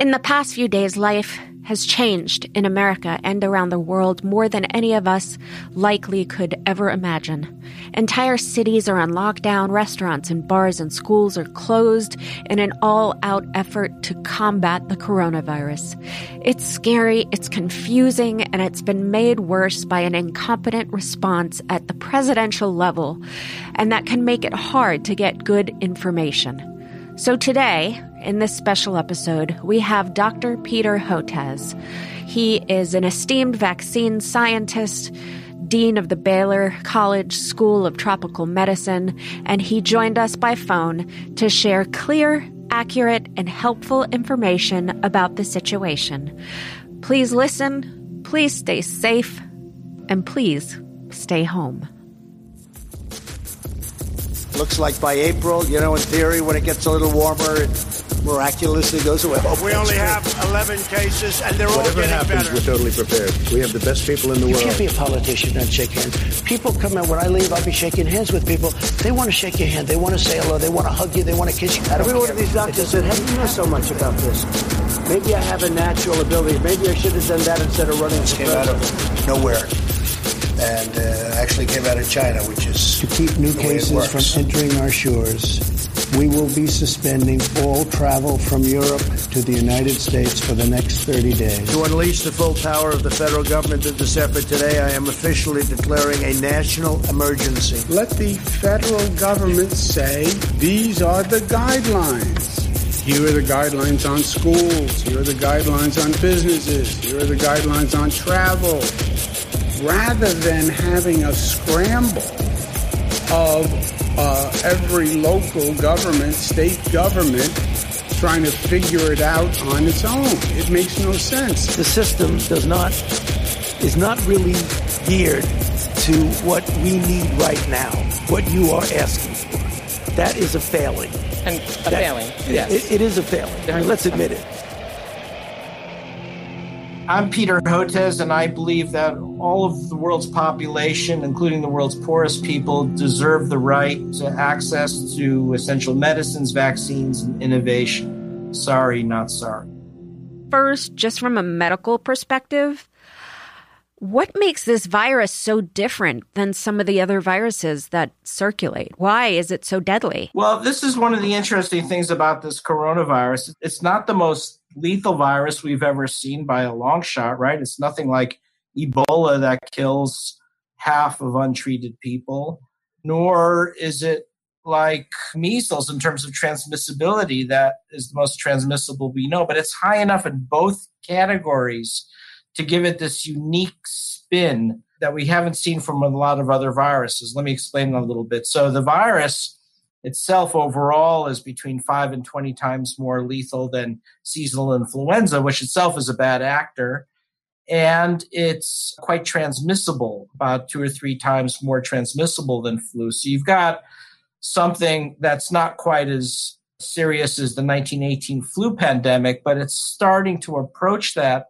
In the past few days, life has changed in America and around the world more than any of us likely could ever imagine. Entire cities are on lockdown, restaurants and bars and schools are closed in an all out effort to combat the coronavirus. It's scary, it's confusing, and it's been made worse by an incompetent response at the presidential level, and that can make it hard to get good information. So today, in this special episode, we have Dr. Peter Hotez. He is an esteemed vaccine scientist, dean of the Baylor College School of Tropical Medicine, and he joined us by phone to share clear, accurate, and helpful information about the situation. Please listen, please stay safe, and please stay home. Looks like by April, you know, in theory, when it gets a little warmer, it miraculously goes away. Oh, we only have 11 cases, and they're Whatever all getting happens, better. we're totally prepared. We have the best people in the You world. can't be a politician and shake hands. People come in, when I leave, I'll be shaking hands with people. They want to shake your hand. They want to say hello. They want to hug you. They want to kiss you. I don't Every one care. of these doctors said, hey, you know so much about this. Maybe I have a natural ability. Maybe I should have done that instead of running for came out of nowhere and uh, actually came out of China, which is To keep new the cases from entering our shores, we will be suspending all travel from Europe to the United States for the next 30 days. To unleash the full power of the federal government in this effort today, I am officially declaring a national emergency. Let the federal government say these are the guidelines. Here are the guidelines on schools. Here are the guidelines on businesses. Here are the guidelines on travel. Rather than having a scramble of uh, every local government, state government, trying to figure it out on its own. It makes no sense. The system does not, is not really geared to what we need right now, what you are asking for. That is a failing. And a That- failing. Yes. It, it is a failing. I mean, let's admit it. I'm Peter Hotez, and I believe that all of the world's population, including the world's poorest people, deserve the right to access to essential medicines, vaccines, and innovation. Sorry, not sorry. First, just from a medical perspective, what makes this virus so different than some of the other viruses that circulate? Why is it so deadly? Well, this is one of the interesting things about this coronavirus. It's not the most lethal virus we've ever seen by a long shot, right? It's nothing like Ebola that kills half of untreated people, nor is it like measles in terms of transmissibility that is the most transmissible we know, but it's high enough in both categories to give it this unique spin that we haven't seen from a lot of other viruses. Let me explain a little bit. So the virus itself overall is between 5 and 20 times more lethal than seasonal influenza, which itself is a bad actor. And it's quite transmissible, about two or three times more transmissible than flu. So you've got something that's not quite as serious as the 1918 flu pandemic, but it's starting to approach that.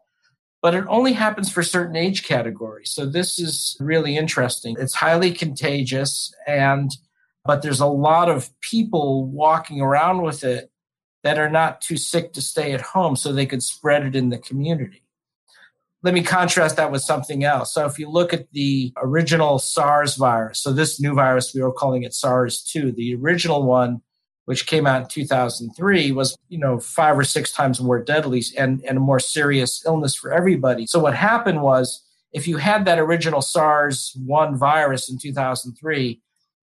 But it only happens for certain age categories. So this is really interesting. It's highly contagious and but there's a lot of people walking around with it that are not too sick to stay at home so they could spread it in the community. Let me contrast that with something else. So if you look at the original SARS virus, so this new virus, we were calling it SARS 2, the original one which came out in 2003, was you know five or six times more deadly and, and a more serious illness for everybody. So what happened was if you had that original SARS 1 virus in 2003,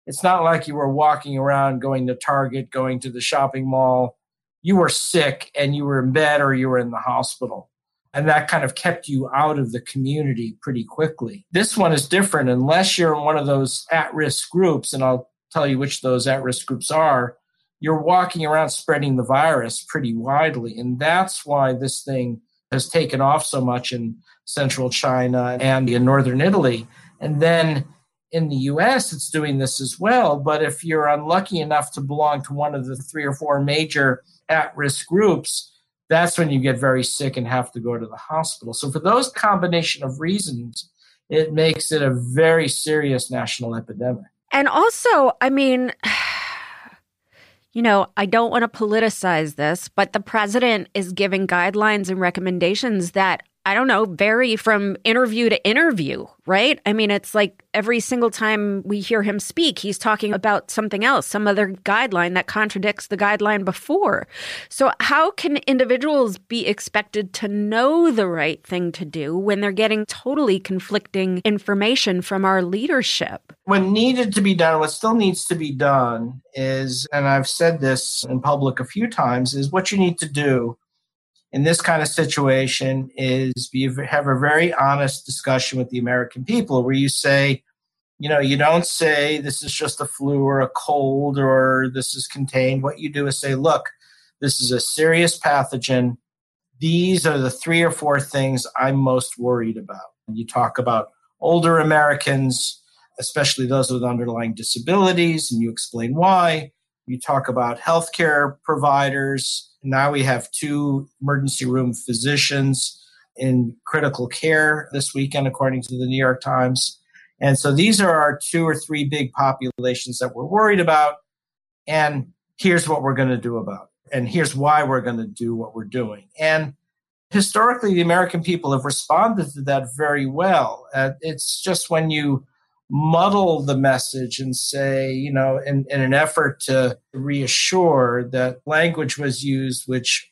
it's not like you were walking around going to Target, going to the shopping mall. You were sick and you were in bed or you were in the hospital. And that kind of kept you out of the community pretty quickly. This one is different unless you're in one of those at risk groups, and I'll tell you which those at risk groups are you're walking around spreading the virus pretty widely. And that's why this thing has taken off so much in central China and in northern Italy. And then in the US, it's doing this as well. But if you're unlucky enough to belong to one of the three or four major at risk groups, that's when you get very sick and have to go to the hospital. So, for those combination of reasons, it makes it a very serious national epidemic. And also, I mean, you know, I don't want to politicize this, but the president is giving guidelines and recommendations that I don't know, vary from interview to interview, right? I mean, it's like every single time we hear him speak, he's talking about something else, some other guideline that contradicts the guideline before. So, how can individuals be expected to know the right thing to do when they're getting totally conflicting information from our leadership? What needed to be done, what still needs to be done is, and I've said this in public a few times, is what you need to do in this kind of situation is you have a very honest discussion with the American people where you say, you know, you don't say this is just a flu or a cold or this is contained. What you do is say, look, this is a serious pathogen. These are the three or four things I'm most worried about. And you talk about older Americans, especially those with underlying disabilities, and you explain why. You talk about healthcare providers, now we have two emergency room physicians in critical care this weekend, according to the New York Times. And so these are our two or three big populations that we're worried about. And here's what we're going to do about it. And here's why we're going to do what we're doing. And historically, the American people have responded to that very well. Uh, it's just when you muddle the message and say, you know, in, in an effort to reassure that language was used which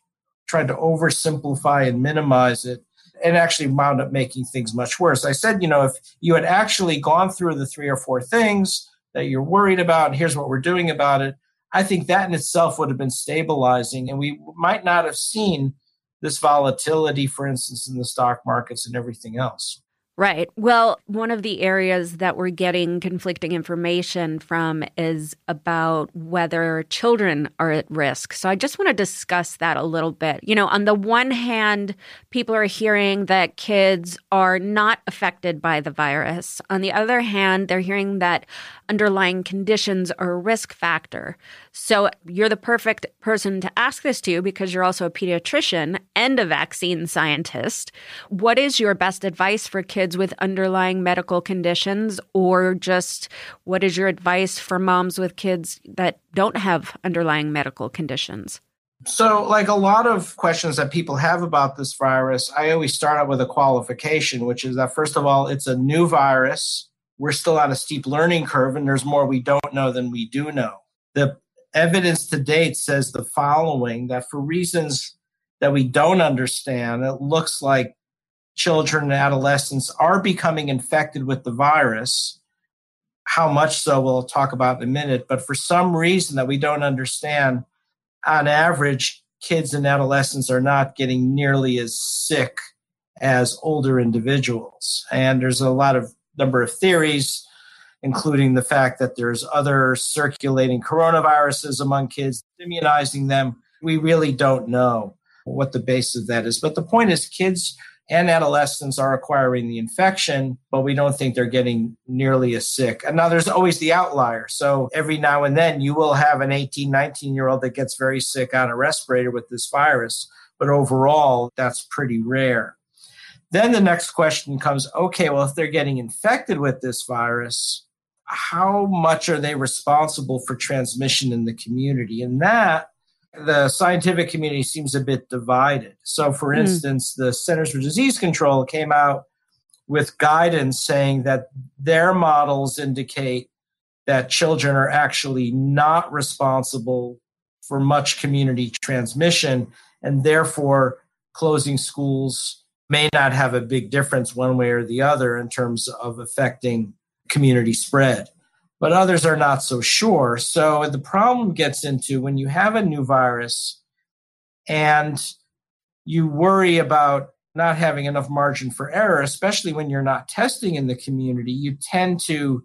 tried to oversimplify and minimize it and actually wound up making things much worse. I said, you know, if you had actually gone through the three or four things that you're worried about, here's what we're doing about it, I think that in itself would have been stabilizing, and we might not have seen this volatility, for instance, in the stock markets and everything else. Right. Well, one of the areas that we're getting conflicting information from is about whether children are at risk. So I just want to discuss that a little bit. You know, on the one hand, people are hearing that kids are not affected by the virus. On the other hand, they're hearing that underlying conditions are a risk factor. So you're the perfect person to ask this to because you're also a pediatrician and a vaccine scientist. What is your best advice for kids with underlying medical conditions, or just what is your advice for moms with kids that don't have underlying medical conditions? So, like a lot of questions that people have about this virus, I always start out with a qualification, which is that first of all, it's a new virus. We're still on a steep learning curve, and there's more we don't know than we do know. The evidence to date says the following that for reasons that we don't understand, it looks like children and adolescents are becoming infected with the virus. How much so, we'll talk about in a minute. But for some reason that we don't understand, on average, kids and adolescents are not getting nearly as sick as older individuals. And there's a lot of number of theories including the fact that there's other circulating coronaviruses among kids, immunizing them. We really don't know what the base of that is. But the point is, kids and adolescents are acquiring the infection, but we don't think they're getting nearly as sick. And now there's always the outlier. So every now and then you will have an 18, 19 year old that gets very sick on a respirator with this virus. But overall, that's pretty rare. Then the next question comes okay, well, if they're getting infected with this virus, how much are they responsible for transmission in the community? And that the scientific community seems a bit divided. So, for mm. instance, the Centers for Disease Control came out with guidance saying that their models indicate that children are actually not responsible for much community transmission, and therefore closing schools may not have a big difference one way or the other in terms of affecting community spread. But others are not so sure. So the problem gets into when you have a new virus and you worry about not having enough margin for error, especially when you're not testing in the community, you tend to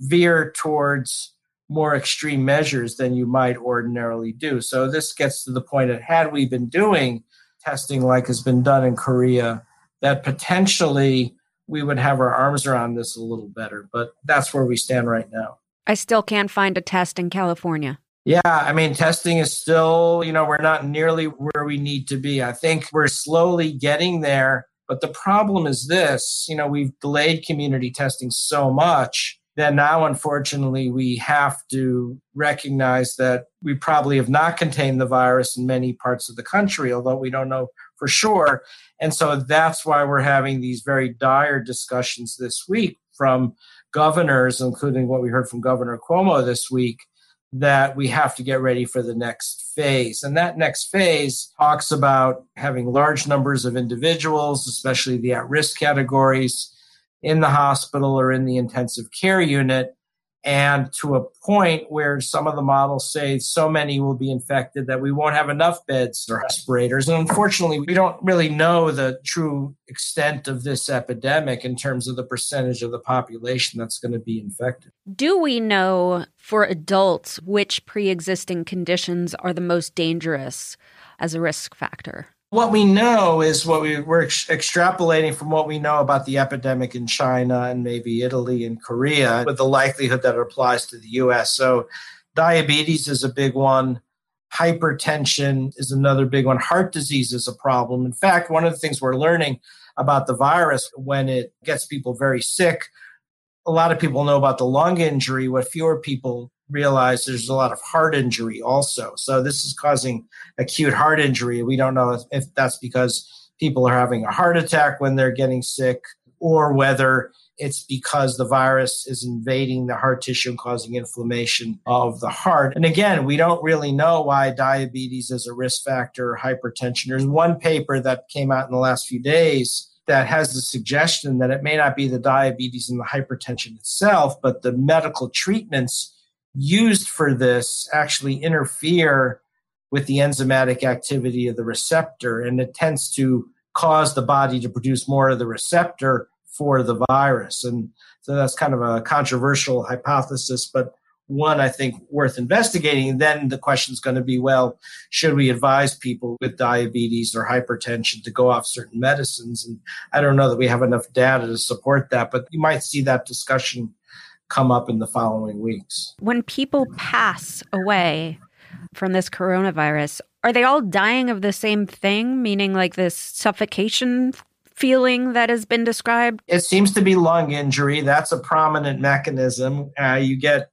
veer towards more extreme measures than you might ordinarily do. So this gets to the point that had we been doing testing like has been done in Korea, that potentially we would have our arms around this a little better. But that's where we stand right now. I still can't find a test in California. Yeah, I mean, testing is still, you know, we're not nearly where we need to be. I think we're slowly getting there. But the problem is this you know, we've delayed community testing so much that now, unfortunately, we have to recognize that we probably have not contained the virus in many parts of the country, although we don't know for sure. And so that's why we're having these very dire discussions this week from governors, including what we heard from Governor Cuomo this week, that we have to get ready for the next phase. And that next phase talks about having large numbers of individuals, especially the at risk categories, in the hospital or in the intensive care unit and to a point where some of the models say so many will be infected that we won't have enough beds or respirators. And unfortunately, we don't really know the true extent of this epidemic in terms of the percentage of the population that's going to be infected. Do we know for adults which pre existing conditions are the most dangerous as a risk factor? What we know is what we, we're ex- extrapolating from what we know about the epidemic in China and maybe Italy and Korea with the likelihood that it applies to the US. So, diabetes is a big one. Hypertension is another big one. Heart disease is a problem. In fact, one of the things we're learning about the virus when it gets people very sick, a lot of people know about the lung injury. What fewer people realize there's a lot of heart injury also. So this is causing acute heart injury. We don't know if that's because people are having a heart attack when they're getting sick or whether it's because the virus is invading the heart tissue and causing inflammation of the heart. And again, we don't really know why diabetes is a risk factor, hypertension. There's one paper that came out in the last few days that has the suggestion that it may not be the diabetes and the hypertension itself, but the medical treatments used for this actually interfere with the enzymatic activity of the receptor, and it tends to cause the body to produce more of the receptor for the virus. And so that's kind of a controversial hypothesis, but one I think worth investigating. And then the question is going to be well, should we advise people with diabetes or hypertension to go off certain medicines? And I don't know that we have enough data to support that, but you might see that discussion come up in the following weeks. When people pass away from this coronavirus, are they all dying of the same thing, meaning like this suffocation feeling that has been described? It seems to be lung injury. That's a prominent mechanism. Uh, you get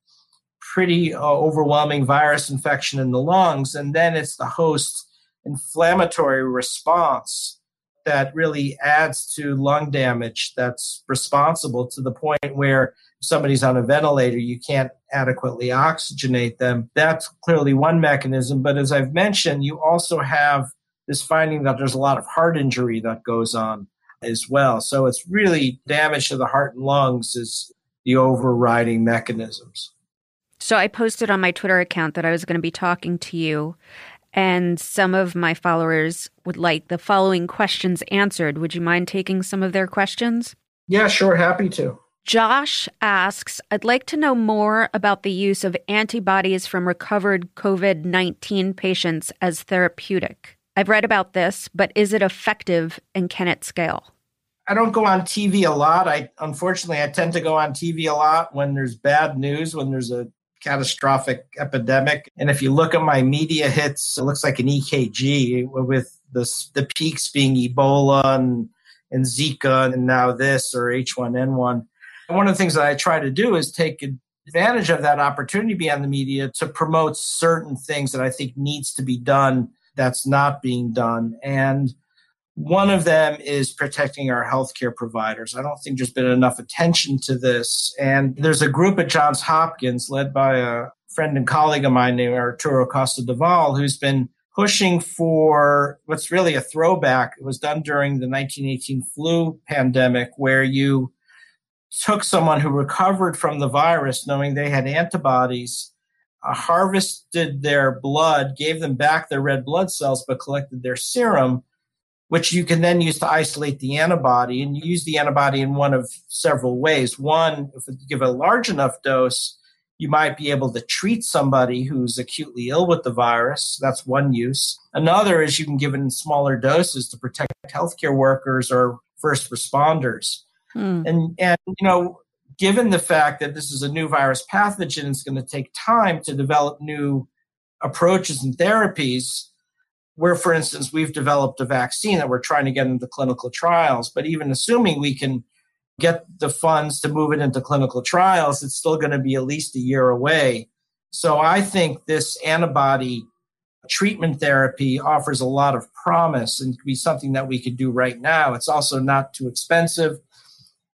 pretty uh, overwhelming virus infection in the lungs, and then it's the host inflammatory response that really adds to lung damage that's responsible to the point where somebody's on a ventilator, you can't adequately oxygenate them. That's clearly one mechanism. But as I've mentioned, you also have this finding that there's a lot of heart injury that goes on as well. So it's really damage to the heart and lungs is the overriding mechanisms. So I posted on my Twitter account that I was going to be talking to you, and some of my followers would like the following questions answered. Would you mind taking some of their questions? Yeah, sure. Happy to. Josh asks, I'd like to know more about the use of antibodies from recovered COVID 19 patients as therapeutic. I've read about this, but is it effective and can it scale? I don't go on TV a lot. I unfortunately I tend to go on TV a lot when there's bad news, when there's a catastrophic epidemic. And if you look at my media hits, it looks like an EKG with the the peaks being Ebola and and Zika and now this or H1N1 one of the things that I try to do is take advantage of that opportunity beyond the media to promote certain things that I think needs to be done that's not being done. And One of them is protecting our healthcare providers. I don't think there's been enough attention to this. And there's a group at Johns Hopkins led by a friend and colleague of mine named Arturo Casadevall who's been pushing for what's really a throwback. It was done during the 1918 flu pandemic where you took someone who recovered from the virus knowing they had antibodies uh, harvested their blood, gave them back their red blood cells, but collected their serum which you can then use to isolate the antibody. And you use the antibody in one of several ways. One, if you give a large enough dose, you might be able to treat somebody who's acutely ill with the virus. That's one use. Another is you can give it in smaller doses to protect healthcare workers or first responders. Hmm. And, and, you know, given the fact that this is a new virus pathogen, it's going to take time to develop new approaches and therapies where, for instance, we've developed a vaccine that we're trying to get into clinical trials. But even assuming we can get the funds to move it into clinical trials, it's still going to be at least a year away. So I think this antibody treatment therapy offers a lot of promise and could be something that we could do right now. It's also not too expensive.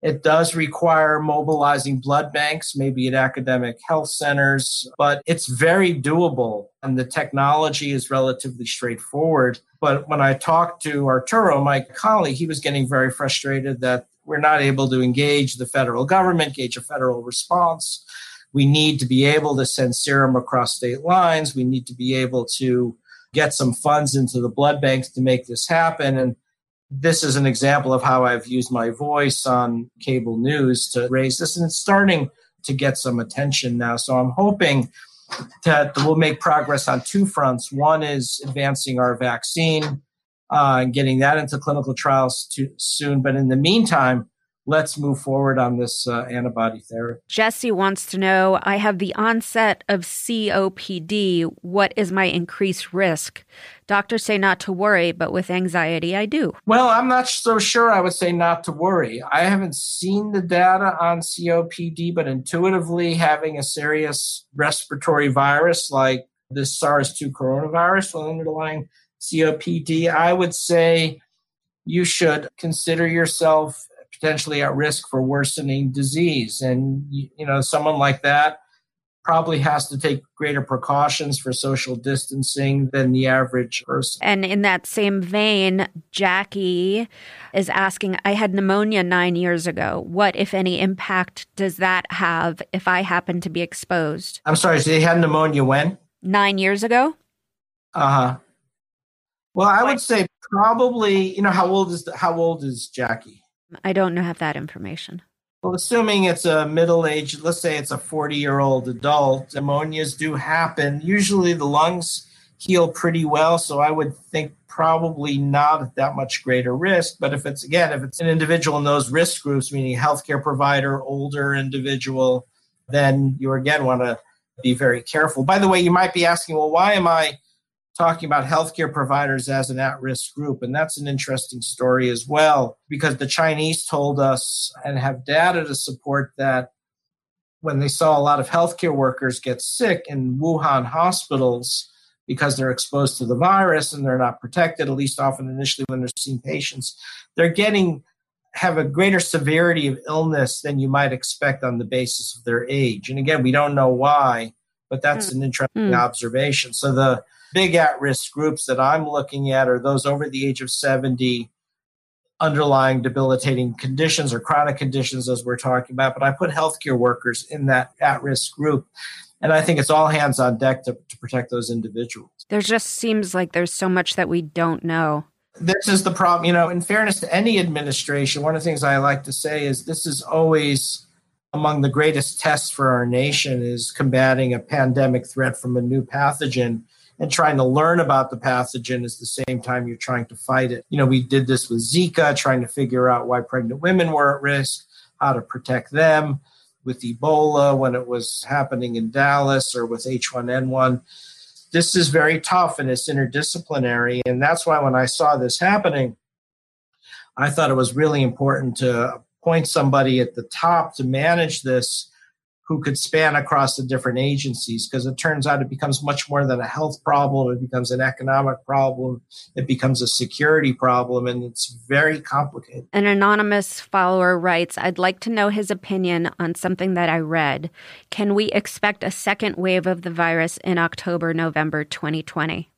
It does require mobilizing blood banks, maybe at academic health centers, but it's very doable and the technology is relatively straightforward. But when I talked to Arturo, my colleague, he was getting very frustrated that we're not able to engage the federal government, gauge a federal response. We need to be able to send serum across state lines. We need to be able to get some funds into the blood banks to make this happen. And this is an example of how I've used my voice on cable news to raise this, and it's starting to get some attention now. So I'm hoping that we'll make progress on two fronts. One is advancing our vaccine uh, and getting that into clinical trials too, soon. But in the meantime, let's move forward on this uh, antibody therapy. Jesse wants to know I have the onset of COPD. What is my increased risk? Doctors say not to worry, but with anxiety, I do. Well, I'm not so sure I would say not to worry. I haven't seen the data on COPD, but intuitively, having a serious respiratory virus like this SARS 2 coronavirus with underlying COPD, I would say you should consider yourself potentially at risk for worsening disease. And, you know, someone like that probably has to take greater precautions for social distancing than the average person. And in that same vein, Jackie is asking I had pneumonia nine years ago. What, if any, impact does that have if I happen to be exposed? I'm sorry, so they had pneumonia when? Nine years ago. Uh huh. Well, I would say probably, you know, how old is the, how old is Jackie? I don't have that information. Well, assuming it's a middle aged, let's say it's a 40 year old adult, pneumonias do happen. Usually the lungs heal pretty well. So I would think probably not at that much greater risk. But if it's, again, if it's an individual in those risk groups, meaning healthcare provider, older individual, then you again want to be very careful. By the way, you might be asking, well, why am I talking about healthcare providers as an at risk group. And that's an interesting story as well, because the Chinese told us and have data to support that when they saw a lot of healthcare workers get sick in Wuhan hospitals because they're exposed to the virus and they're not protected, at least often initially when they're seeing patients, they're getting have a greater severity of illness than you might expect on the basis of their age. And again, we don't know why, but that's mm. an interesting mm. observation. So the big at risk groups that I'm looking at are those over the age of 70, underlying debilitating conditions or chronic conditions, as we're talking about. But I put healthcare workers in that at risk group. And I think it's all hands on deck to, to protect those individuals. There just seems like there's so much that we don't know. This is the problem. You know, in fairness to any administration, one of the things I like to say is this is always among the greatest tests for our nation is combating a pandemic threat from a new pathogen and trying to learn about the pathogen is the same time you're trying to fight it. You know, we did this with Zika, trying to figure out why pregnant women were at risk, how to protect them, with Ebola when it was happening in Dallas, or with H1N1. This is very tough and it's interdisciplinary. And that's why when I saw this happening, I thought it was really important to appoint somebody at the top to manage this who could span across the different agencies because it turns out it becomes much more than a health problem. It becomes an economic problem. It becomes a security problem, and it's very complicated. An anonymous follower writes I'd like to know his opinion on something that I read. Can we expect a second wave of the virus in October, November 2020?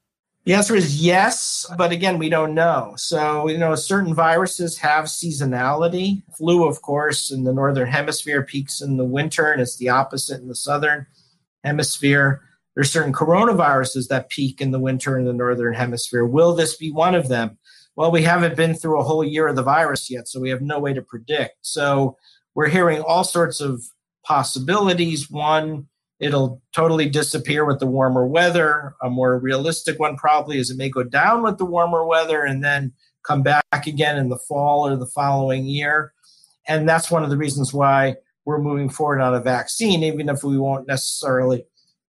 The answer is yes, but again, we don't know. So, you know, certain viruses have seasonality. Flu, of course, in the northern hemisphere peaks in the winter, and it's the opposite in the southern hemisphere. There's certain coronaviruses that peak in the winter in the northern hemisphere. Will this be one of them? Well, we haven't been through a whole year of the virus yet, so we have no way to predict. So, we're hearing all sorts of possibilities. One, It'll totally disappear with the warmer weather. A more realistic one probably is it may go down with the warmer weather and then come back again in the fall or the following year. And that's one of the reasons why we're moving forward on a vaccine, even if we won't necessarily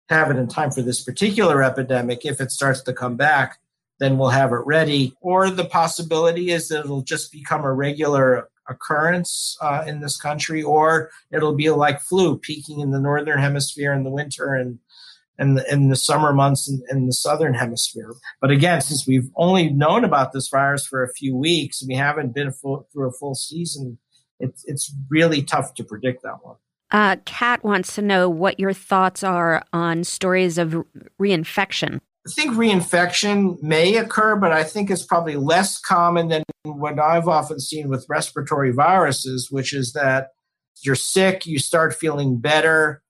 have it in time for this particular epidemic. If it starts to come back, then we'll have it ready. Or the possibility is that it'll just become a regular occurrence uh, in this country, or it'll be like flu, peaking in the northern hemisphere in the winter and and the, in the summer months in, in, the southern hemisphere. But again, since we've only known about this virus for a few weeks, we haven't been full, through a full season. It's it's really tough to predict that one. Uh, Kat wants to know what your thoughts are on stories of reinfection. I think reinfection may occur, but I think it's probably less common than what I've often seen with respiratory viruses, which is that you're sick, you start feeling better,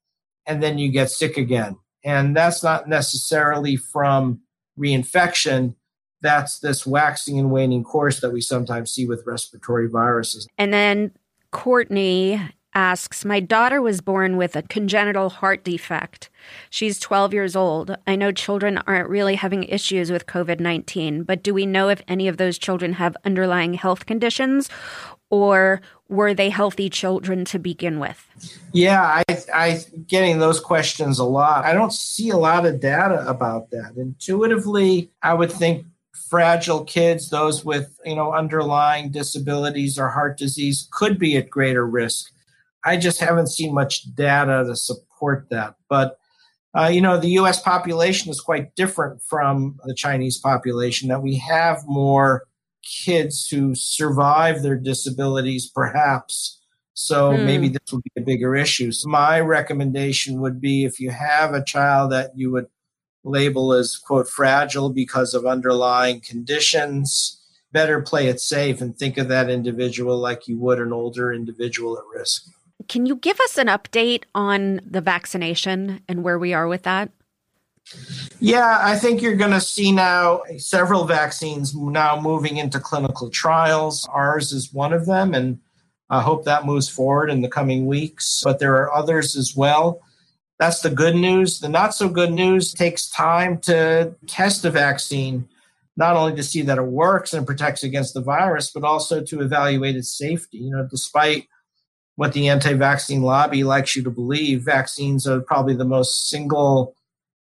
and then you get sick again. And that's not necessarily from reinfection. That's this waxing and waning course that we sometimes see with respiratory viruses. And then Courtney asks My daughter was born with a congenital heart defect. She's 12 years old. I know children aren't really having issues with COVID 19, but do we know if any of those children have underlying health conditions or were they healthy children to begin with? Yeah, I, I getting those questions a lot. I don't see a lot of data about that. Intuitively, I would think fragile kids, those with you know underlying disabilities or heart disease, could be at greater risk. I just haven't seen much data to support that. But uh, you know, the U.S. population is quite different from the Chinese population. That we have more kids who survive their disabilities, perhaps. So hmm. maybe this would be a bigger issue. So my recommendation would be if you have a child that you would label as quote fragile because of underlying conditions, better play it safe and think of that individual like you would an older individual at risk. Can you give us an update on the vaccination and where we are with that? Yeah, I think you're going to see now several vaccines now moving into clinical trials. Ours is one of them, and I hope that moves forward in the coming weeks. But there are others as well. That's the good news. The not so good news takes time to test a vaccine, not only to see that it works and protects against the virus, but also to evaluate its safety. You know, despite what the anti-vaccine lobby likes you to believe, vaccines are probably the most single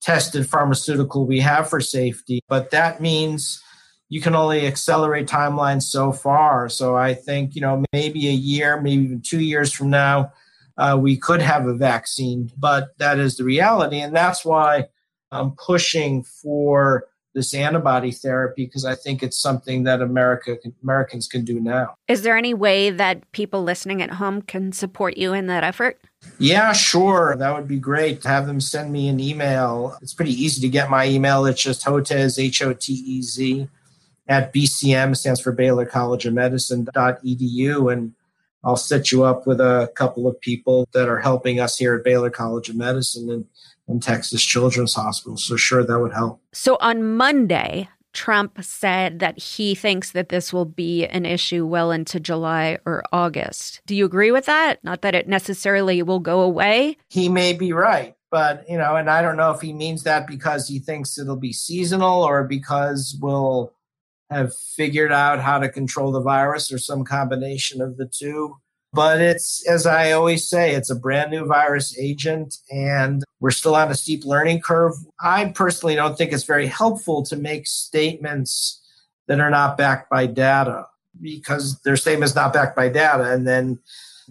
tested pharmaceutical we have for safety. But that means you can only accelerate timelines so far. So I think, you know, maybe a year, maybe even two years from now, uh, we could have a vaccine. But that is the reality. And that's why I'm pushing for this antibody therapy because I think it's something that America Americans can do now. Is there any way that people listening at home can support you in that effort? Yeah, sure. That would be great. To have them send me an email. It's pretty easy to get my email. It's just Hotez, H O T E Z, at BCM, stands for Baylor College of Medicine, dot edu, and I'll set you up with a couple of people that are helping us here at Baylor College of Medicine. And in Texas Children's Hospital. So, sure, that would help. So, on Monday, Trump said that he thinks that this will be an issue well into July or August. Do you agree with that? Not that it necessarily will go away. He may be right, but you know, and I don't know if he means that because he thinks it'll be seasonal or because we'll have figured out how to control the virus or some combination of the two. But it's, as I always say, it's a brand new virus agent and we're still on a steep learning curve. I personally don't think it's very helpful to make statements that are not backed by data because their statement is not backed by data. And then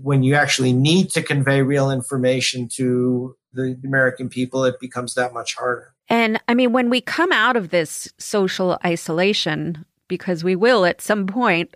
when you actually need to convey real information to the American people, it becomes that much harder. And I mean, when we come out of this social isolation, because we will at some point,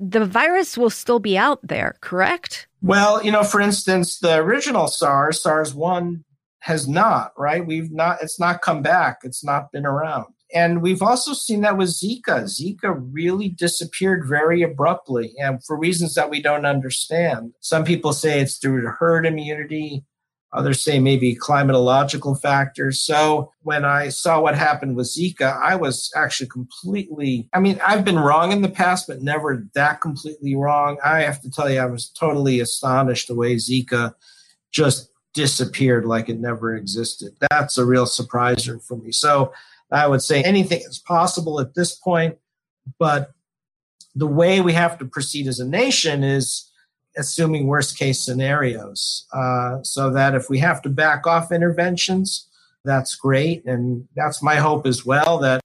the virus will still be out there, correct? Well, you know, for instance, the original SARS, SARS 1, has not, right? We've not, it's not come back. It's not been around. And we've also seen that with Zika. Zika really disappeared very abruptly and for reasons that we don't understand. Some people say it's due to herd immunity. Others say maybe climatological factors. So when I saw what happened with Zika, I was actually completely, I mean, I've been wrong in the past, but never that completely wrong. I have to tell you, I was totally astonished the way Zika just disappeared like it never existed. That's a real surpriser for me. So I would say anything is possible at this point, but the way we have to proceed as a nation is assuming worst case scenarios uh, so that if we have to back off interventions, that's great. And that's my hope as well that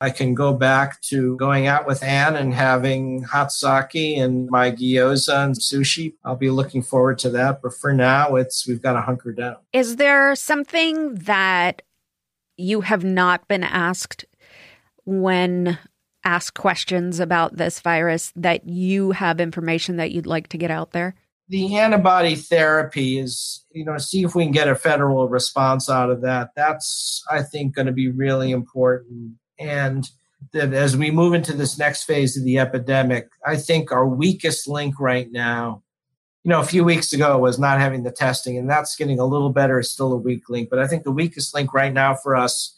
I can go back to going out with Anne and having hot sake and my gyoza and sushi. I'll be looking forward to that. But for now, it's we've got to hunker down. Is there something that you have not been asked when asked questions about this virus that you have information that you'd like to get out there? The antibody therapy is, you know, see if we can get a federal response out of that. That's, I think, going to be really important. And that as we move into this next phase of the epidemic, I think our weakest link right now you know, a few weeks ago was not having the testing, and that's getting a little better. It's still a weak link, but I think the weakest link right now for us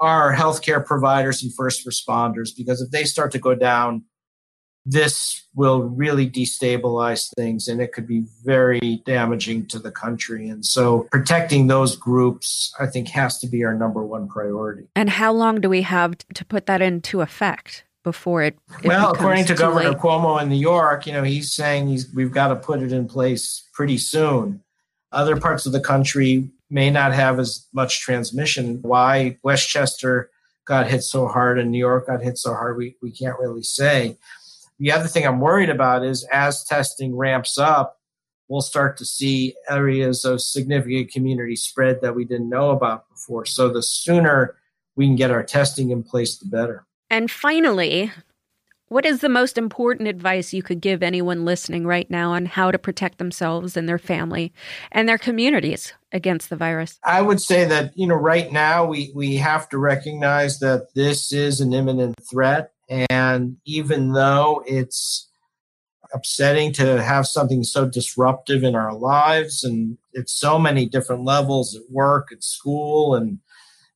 are healthcare providers and first responders, because if they start to go down, this will really destabilize things and it could be very damaging to the country. And so protecting those groups, I think, has to be our number one priority. And how long do we have to put that into effect? before it, it well according to governor late. cuomo in new york you know he's saying he's, we've got to put it in place pretty soon other parts of the country may not have as much transmission. Why westchester got hit so hard and new york got hit so hard we, we can't really say. The other thing i'm worried about is as testing ramps up we'll start to see areas of significant community spread that we didn't know about before. So the sooner we can get our testing in place the better. And finally, what is the most important advice you could give anyone listening right now on how to protect themselves and their family and their communities against the virus? I would say that, you know, right now we, we have to recognize that this is an imminent threat. And even though it's upsetting to have something so disruptive in our lives and it's so many different levels at work, at school, and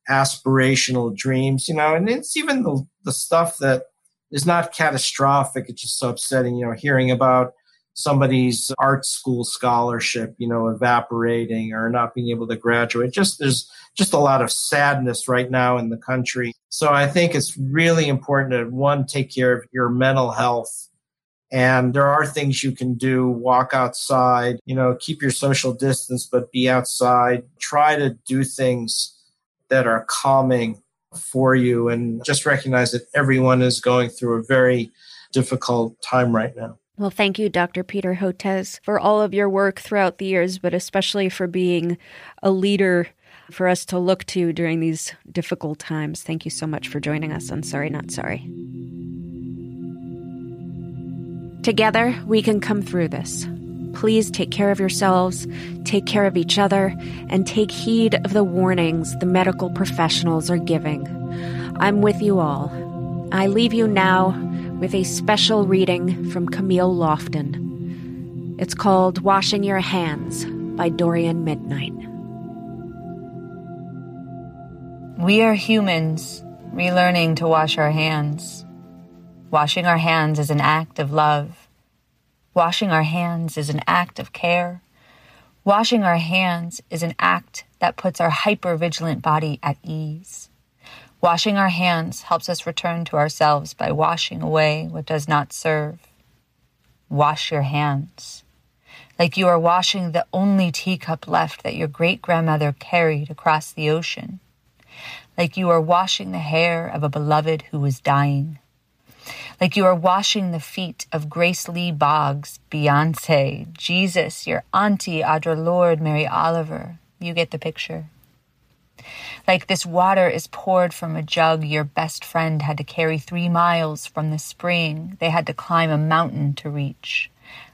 aspirational dreams, you know, and it's even the, the stuff that is not catastrophic. It's just so upsetting, you know, hearing about somebody's art school scholarship, you know, evaporating or not being able to graduate. Just there's just a lot of sadness right now in the country. So I think it's really important to one, take care of your mental health. And there are things you can do. Walk outside, you know, keep your social distance, but be outside. Try to do things that are calming for you and just recognize that everyone is going through a very difficult time right now. Well, thank you, Dr. Peter Hotez, for all of your work throughout the years, but especially for being a leader for us to look to during these difficult times. Thank you so much for joining us on Sorry Not Sorry. Together, we can come through this. Please take care of yourselves, take care of each other, and take heed of the warnings the medical professionals are giving. I'm with you all. I leave you now with a special reading from Camille Lofton. It's called Washing Your Hands by Dori Midnight. We are humans relearning to wash our hands. Washing our hands is an act of love. Washing our hands is an act of care. Washing our hands is an act that puts our hyper-vigilant body at ease. Washing our hands helps us return to ourselves by washing away what does not serve. Wash your hands. Like you are washing the only teacup left that your great grandmother carried across the ocean. Like you are washing the hair of a beloved who was dying like you are washing the feet of Grace Lee Boggs, Beyonce, Jesus, your auntie, Audre Lorde, Mary Oliver. You get the picture. Like this water is poured from a jug your best friend had to carry three miles from the spring they had to climb a mountain to reach.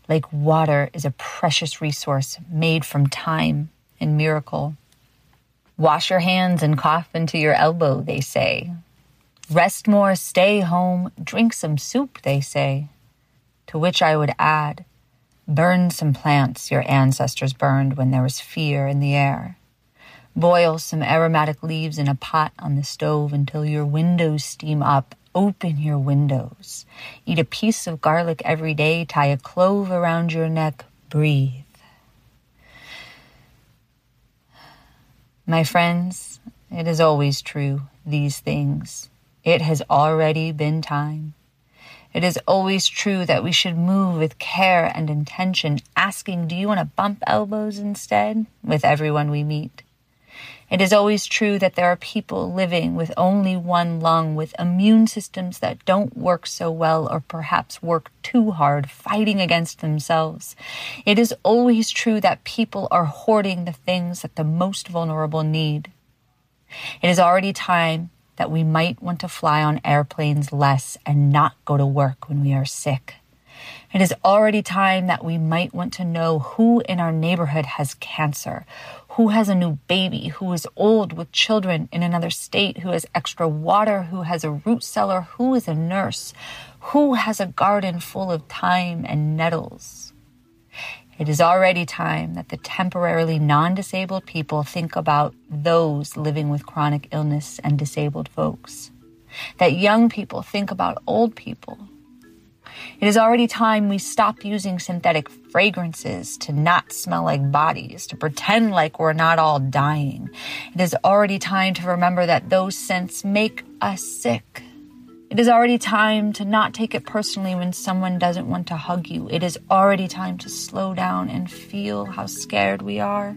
Like water is a precious resource made from time and miracle. Wash your hands and cough into your elbow, they say. Rest more, stay home, drink some soup, they say. To which I would add, burn some plants your ancestors burned when there was fear in the air. Boil some aromatic leaves in a pot on the stove until your windows steam up. Open your windows. Eat a piece of garlic every day. Tie a clove around your neck. Breathe. My friends, it is always true, these things. It has already been time. It is always true that we should move with care and intention, asking, Do you want to bump elbows instead? with everyone we meet. It is always true that there are people living with only one lung, with immune systems that don't work so well or perhaps work too hard, fighting against themselves. It is always true that people are hoarding the things that the most vulnerable need. It is already time that we might want to fly on airplanes less and not go to work when we are sick. It is already time that we might want to know who in our neighborhood has cancer, who has a new baby, who is old with children in another state, who has extra water, who has a root cellar, who is a nurse, who has a garden full of thyme and nettles. It is already time that the temporarily non disabled people think about those living with chronic illness and disabled folks. That young people think about old people it is already time we stop using synthetic fragrances to not smell like bodies, to pretend like we're not all dying. It is already time to remember that those scents make us sick. It is already time to not take it personally when someone doesn't want to hug you. It is already time to slow down and feel how scared we are.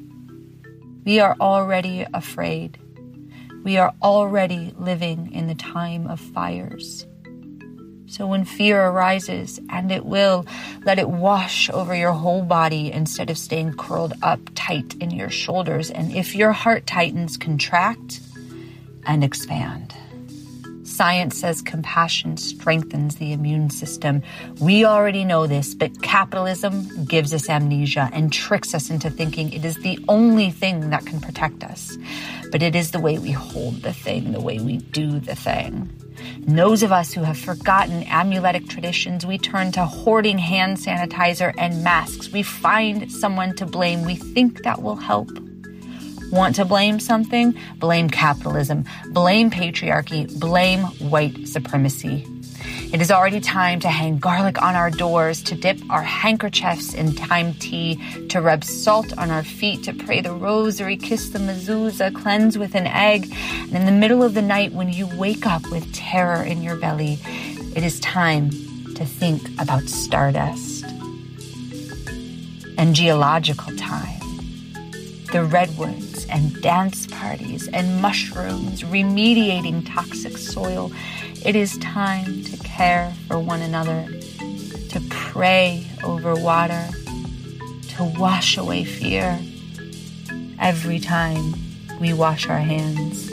We are already afraid. We are already living in the time of fires. So when fear arises, and it will, let it wash over your whole body instead of staying curled up tight in your shoulders. And if your heart tightens, contract and expand. Science says compassion strengthens the immune system. We already know this, but capitalism gives us amnesia and tricks us into thinking it is the only thing that can protect us. But it is the way we hold the thing, the way we do the thing. And those of us who have forgotten amuletic traditions, we turn to hoarding hand sanitizer and masks. We find someone to blame. We think that will help. Want to blame something? Blame capitalism, blame patriarchy, blame white supremacy. It is already time to hang garlic on our doors, to dip our handkerchiefs in thyme tea, to rub salt on our feet, to pray the rosary, kiss the mezuzah, cleanse with an egg. And in the middle of the night, when you wake up with terror in your belly, it is time to think about stardust and geological time. The redwoods and dance parties and mushrooms remediating toxic soil it is time to care for one another, to pray over water, to wash away fear every time we wash our hands.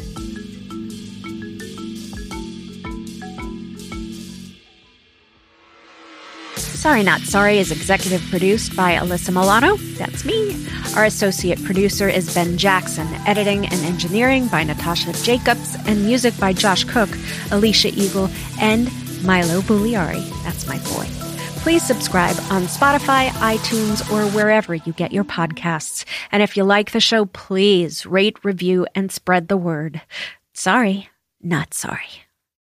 Sorry Not Sorry is executive produced by Alyssa Milano. That's me. Our associate producer is Ben Jackson. Editing and engineering by Natasha Jacobs. And music by Josh Cook, Alicia Eagle, and Milo Bugliari. That's my boy. Please subscribe on Spotify, iTunes, or wherever you get your podcasts. And if you like the show, please rate, review, and spread the word. Sorry, not sorry.